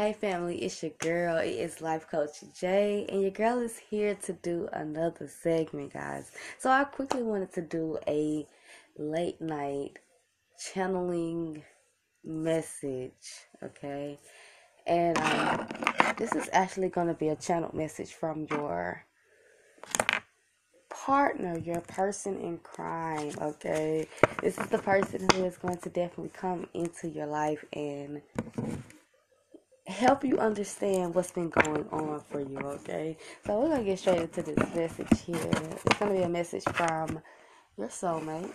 Hey family, it's your girl. It is Life Coach Jay, and your girl is here to do another segment, guys. So I quickly wanted to do a late night channeling message, okay? And um, this is actually going to be a channeled message from your partner, your person in crime, okay? This is the person who is going to definitely come into your life and help you understand what's been going on for you, okay? So we're gonna get straight into this message here. It's gonna be a message from your soulmate,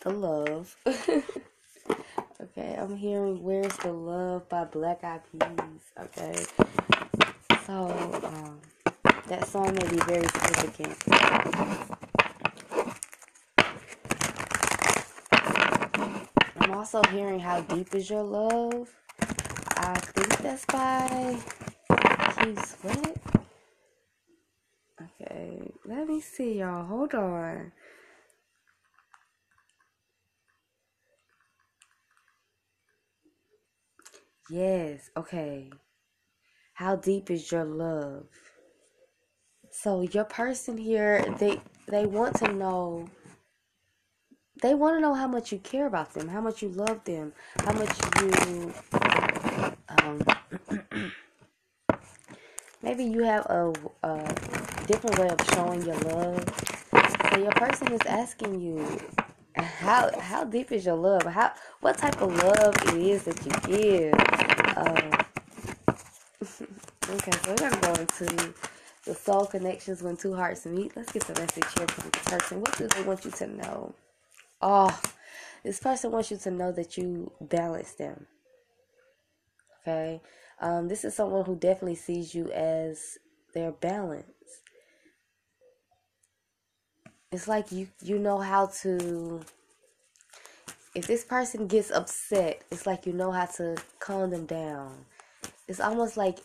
the love. okay, I'm hearing Where's the Love by Black Eyed Peas, okay? So, um, that song may be very significant. I'm also hearing How Deep Is Your Love? I think that's by Sweat. Okay, let me see, y'all. Hold on. Yes, okay. How deep is your love? So your person here, they they want to know they want to know how much you care about them, how much you love them, how much you um, maybe you have a, a different way of showing your love. So your person is asking you, how how deep is your love? How what type of love it is that you give? Um, okay, so we're gonna go into the soul connections when two hearts meet. Let's get the message here from the person. What do they want you to know? Oh, this person wants you to know that you balance them. Okay. Um, this is someone who definitely sees you as their balance. It's like you you know how to if this person gets upset, it's like you know how to calm them down. It's almost like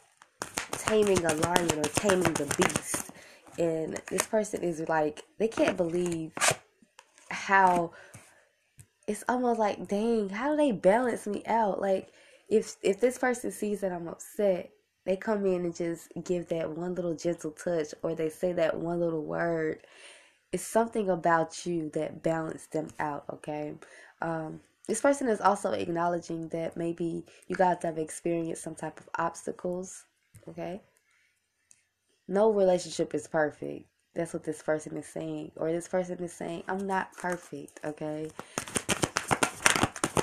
taming a lion or taming the beast. And this person is like they can't believe how it's almost like dang, how do they balance me out? Like if if this person sees that I'm upset, they come in and just give that one little gentle touch or they say that one little word. It's something about you that balanced them out, okay? Um, this person is also acknowledging that maybe you guys have experienced some type of obstacles, okay? No relationship is perfect. That's what this person is saying. Or this person is saying, I'm not perfect, okay?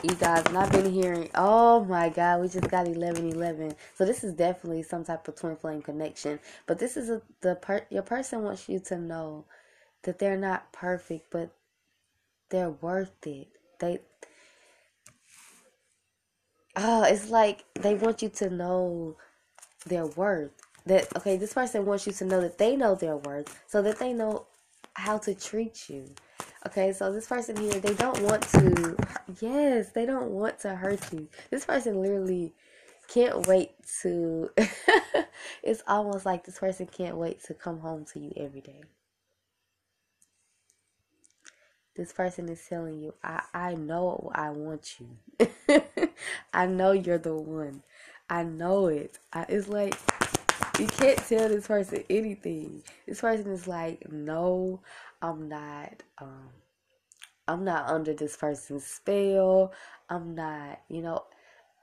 You guys and i've been hearing oh my god we just got 1111 so this is definitely some type of twin flame connection. But this is a, the part your person wants you to know that they're not perfect but they're worth it. They oh it's like they want you to know their worth. That okay this person wants you to know that they know their worth so that they know how to treat you Okay, so this person here, they don't want to, yes, they don't want to hurt you. This person literally can't wait to, it's almost like this person can't wait to come home to you every day. This person is telling you, I, I know I want you. I know you're the one. I know it. I, it's like, you can't tell this person anything. This person is like, no, I'm not um I'm not under this person's spell. I'm not, you know,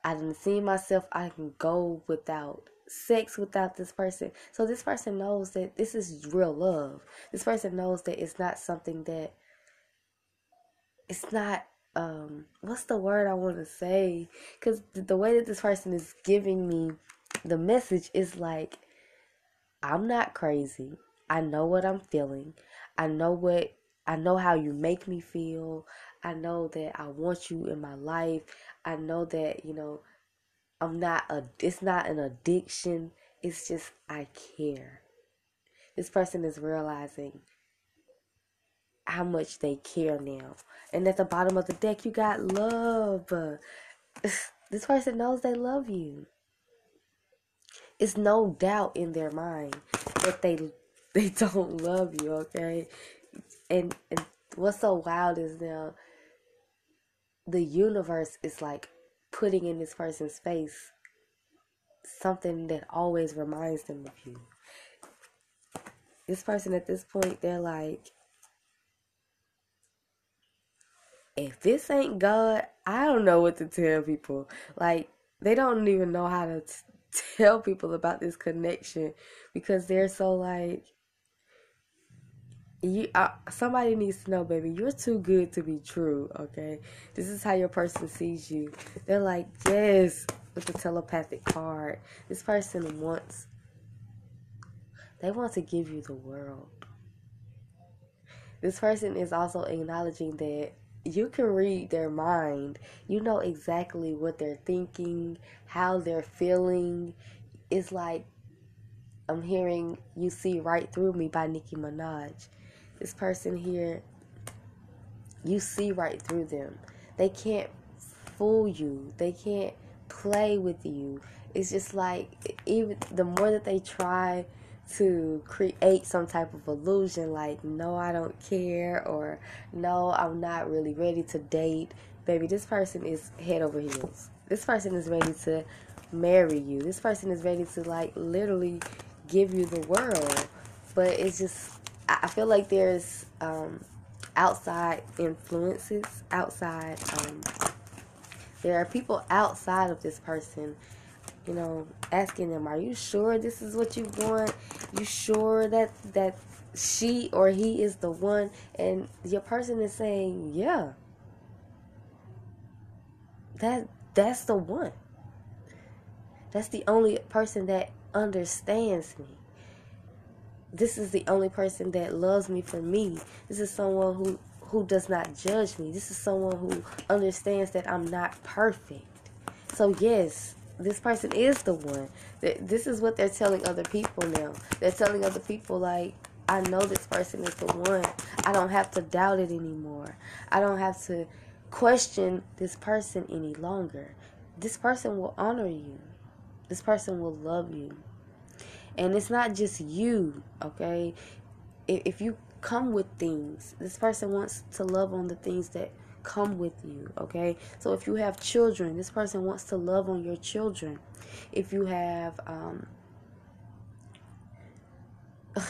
I didn't see myself I can go without sex without this person. So this person knows that this is real love. This person knows that it's not something that it's not um what's the word I want to say? Cuz the way that this person is giving me the message is like I'm not crazy. I know what I'm feeling. I know what I know how you make me feel. I know that I want you in my life. I know that, you know, I'm not a it's not an addiction. It's just I care. This person is realizing how much they care now. And at the bottom of the deck you got love. This person knows they love you. It's no doubt in their mind that they they don't love you, okay? And and what's so wild is now the universe is like putting in this person's face something that always reminds them of you. This person at this point, they're like, if this ain't God, I don't know what to tell people. Like, they don't even know how to t- tell people about this connection because they're so like, you uh, somebody needs to know baby you're too good to be true okay? This is how your person sees you. They're like yes with the telepathic card. This person wants they want to give you the world. This person is also acknowledging that you can read their mind. You know exactly what they're thinking how they're feeling. It's like i'm hearing you see right through me by nicki minaj this person here, you see right through them. They can't fool you. They can't play with you. It's just like even the more that they try to create some type of illusion like no I don't care or no I'm not really ready to date baby this person is head over heels this person is ready to marry you this person is ready to like literally give you the world but it's just I feel like there's um, outside influences, outside. Um, there are people outside of this person, you know, asking them, "Are you sure this is what you want? You sure that that she or he is the one?" And your person is saying, "Yeah, that that's the one. That's the only person that understands me." This is the only person that loves me for me. This is someone who who does not judge me. This is someone who understands that I'm not perfect. So yes, this person is the one. This is what they're telling other people now. They're telling other people like I know this person is the one. I don't have to doubt it anymore. I don't have to question this person any longer. This person will honor you. This person will love you. And it's not just you, okay? If you come with things, this person wants to love on the things that come with you, okay? So if you have children, this person wants to love on your children. If you have, um,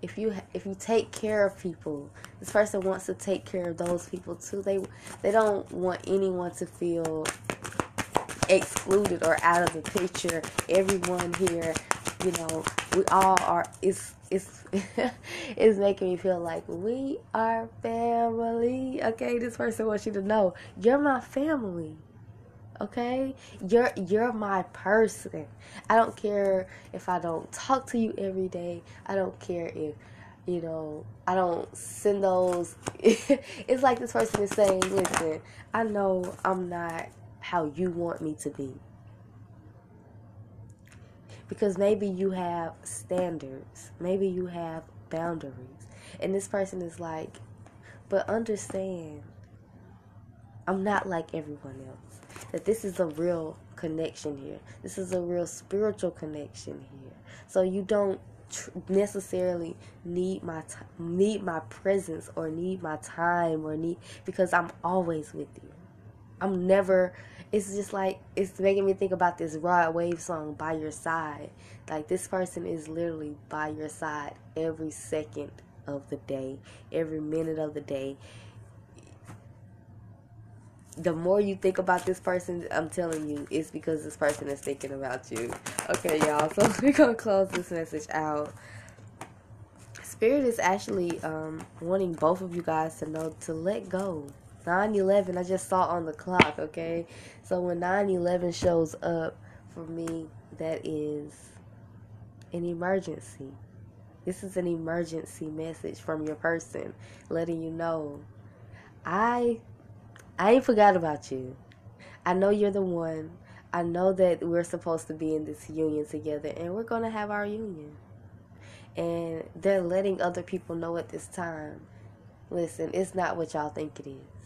if you if you take care of people, this person wants to take care of those people too. They they don't want anyone to feel excluded or out of the picture. Everyone here you know, we all are. It's it's it's making me feel like we are family. Okay, this person wants you to know you're my family. Okay, you're you're my person. I don't care if I don't talk to you every day. I don't care if you know I don't send those. it's like this person is saying, "Listen, I know I'm not how you want me to be." Because maybe you have standards, maybe you have boundaries. And this person is like, but understand, I'm not like everyone else. That this is a real connection here. This is a real spiritual connection here. So you don't tr- necessarily need my t- need my presence or need my time or need because I'm always with you. I'm never it's just like it's making me think about this Rod Wave song by your side. Like this person is literally by your side every second of the day, every minute of the day. The more you think about this person, I'm telling you, it's because this person is thinking about you. Okay, y'all. So we're gonna close this message out. Spirit is actually um, wanting both of you guys to know to let go 9-11 i just saw on the clock okay? So when 9-11 shows up for me that is an emergency. This is an emergency message from your person letting you know i i ain't forgot about you. I know you're the one. I know that we're supposed to be in this union together and we're gonna have our union. And they're letting other people know at this time listen it's not what y'all think it is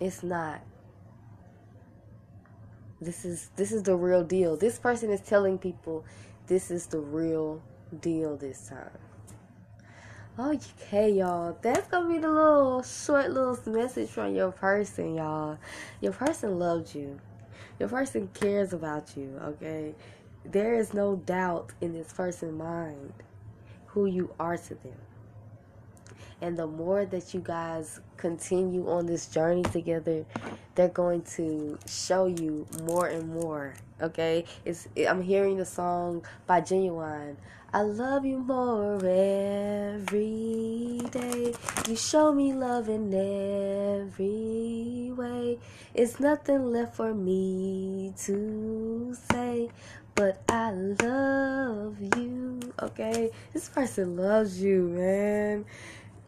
it's not. This is this is the real deal. This person is telling people this is the real deal this time. Oh, okay, y'all. That's gonna be the little short little message from your person, y'all. Your person loves you. Your person cares about you, okay? There is no doubt in this person's mind who you are to them. And the more that you guys continue on this journey together, they're going to show you more and more. Okay, it's I'm hearing the song by Ginuwine. I love you more every day. You show me love in every way. It's nothing left for me to say, but I love you. Okay, this person loves you, man.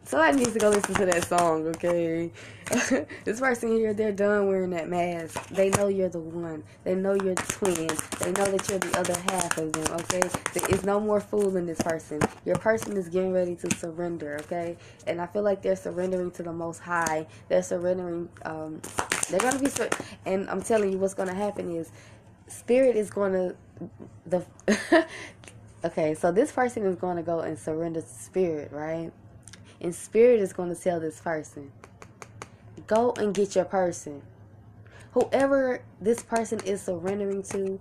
Somebody needs to go listen to that song, okay? this person here, they're done wearing that mask. They know you're the one. They know you're the twin. They know that you're the other half of them, okay? It's no more fooling this person. Your person is getting ready to surrender, okay? And I feel like they're surrendering to the Most High. They're surrendering. Um, they're gonna be. Sur- and I'm telling you, what's gonna happen is, Spirit is gonna the. okay, so this person is gonna go and surrender to Spirit, right? And spirit is going to tell this person, go and get your person. Whoever this person is surrendering to,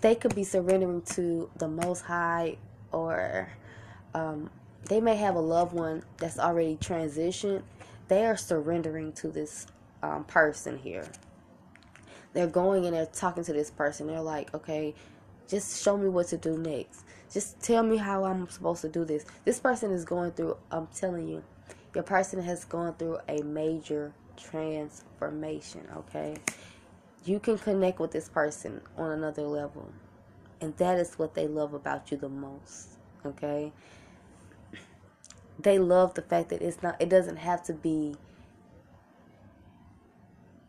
they could be surrendering to the Most High, or um, they may have a loved one that's already transitioned. They are surrendering to this um, person here. They're going and they're talking to this person. They're like, okay, just show me what to do next. Just tell me how I'm supposed to do this. This person is going through, I'm telling you, your person has gone through a major transformation, okay? You can connect with this person on another level. And that is what they love about you the most, okay? They love the fact that it's not, it doesn't have to be,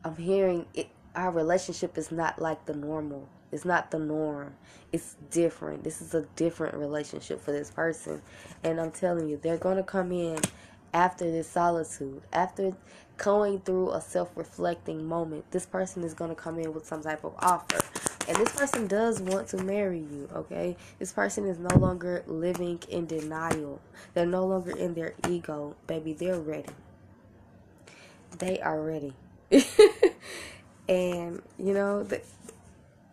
I'm hearing it, our relationship is not like the normal it's not the norm. It's different. This is a different relationship for this person. And I'm telling you, they're going to come in after this solitude, after going through a self reflecting moment. This person is going to come in with some type of offer. And this person does want to marry you, okay? This person is no longer living in denial. They're no longer in their ego. Baby, they're ready. They are ready. and, you know, the,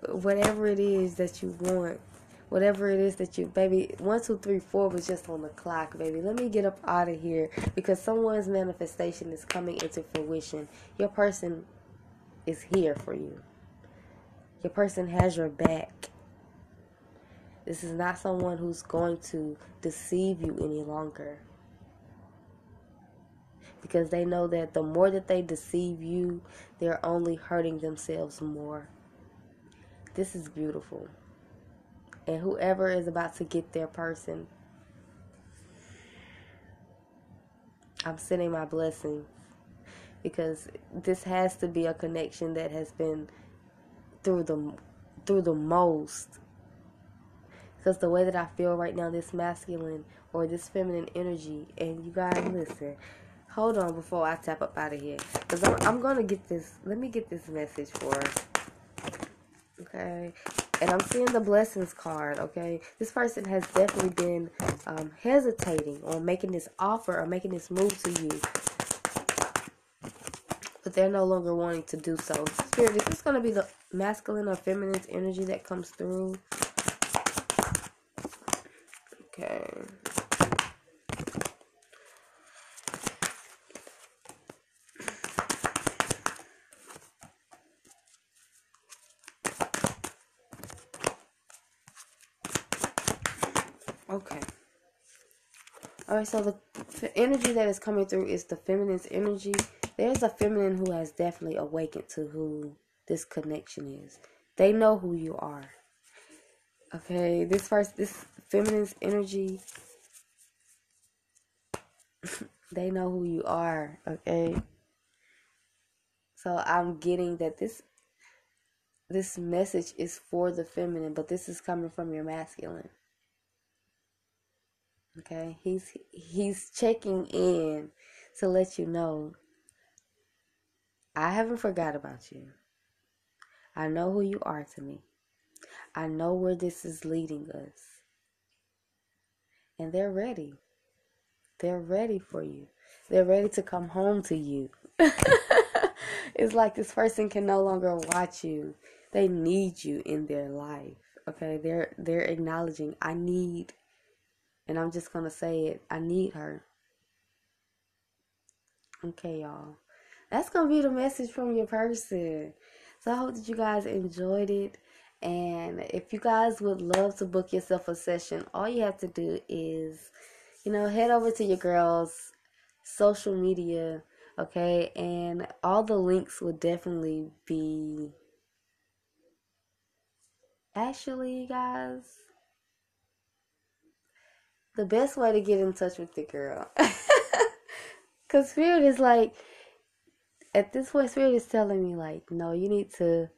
whatever it is that you want, whatever it is that you, baby, one, two, three, four was just on the clock, baby. Let me get up out of here because someone's manifestation is coming into fruition. Your person is here for you. Your person has your back. This is not someone who's going to deceive you any longer. Because they know that the more that they deceive you, they're only hurting themselves more. This is beautiful. And whoever is about to get their person, I'm sending my blessing. Because this has to be a connection that has been through the through the most. Because the way that I feel right now this masculine or this feminine energy and you guys listen hold on before I tap up out of here. Because I'm, I'm gonna get this let me get this message for us okay? And i'm seeing the blessings card okay? This person has definitely been um, hesitating on making this offer or making this move to you. But they're no longer wanting to do so. Spirit is this going to be the masculine or feminine energy that comes through? Okay Okay. All right, so the energy that is coming through is the feminine's energy. There's a feminine who has definitely awakened to who this connection is. They know who you are. Okay, this first, this feminine's energy, they know who you are. Okay, so I'm getting that this this message is for the feminine, but this is coming from your masculine. Okay, he's he's checking in to let you know I haven't forgot about you. I know who you are to me. I know where this is leading us. And they're ready. They're ready for you. They're ready to come home to you. it's like this person can no longer watch you they need you in their life. Okay, they're they're acknowledging I need, and I'm just gonna say it. I need her. Okay, y'all. That's gonna be the message from your person. So I hope that you guys enjoyed it. And if you guys would love to book yourself a session, all you have to do is, you know, head over to your girls' social media, okay? And all the links will definitely be. Actually, guys, the best way to get in touch with the girl. Because Spirit is like, at this point, Spirit is telling me, like, no, you need to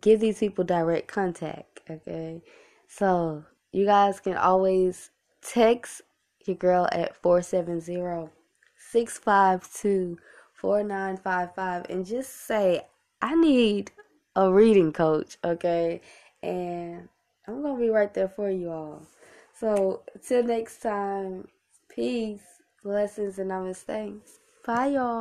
give these people direct contact, okay? So, you guys can always text your girl at 470 652 4955 and just say, I need a reading coach, okay? And I'm going to be right there for you all. So, till next time, peace, blessings, and namaste. Bye, y'all.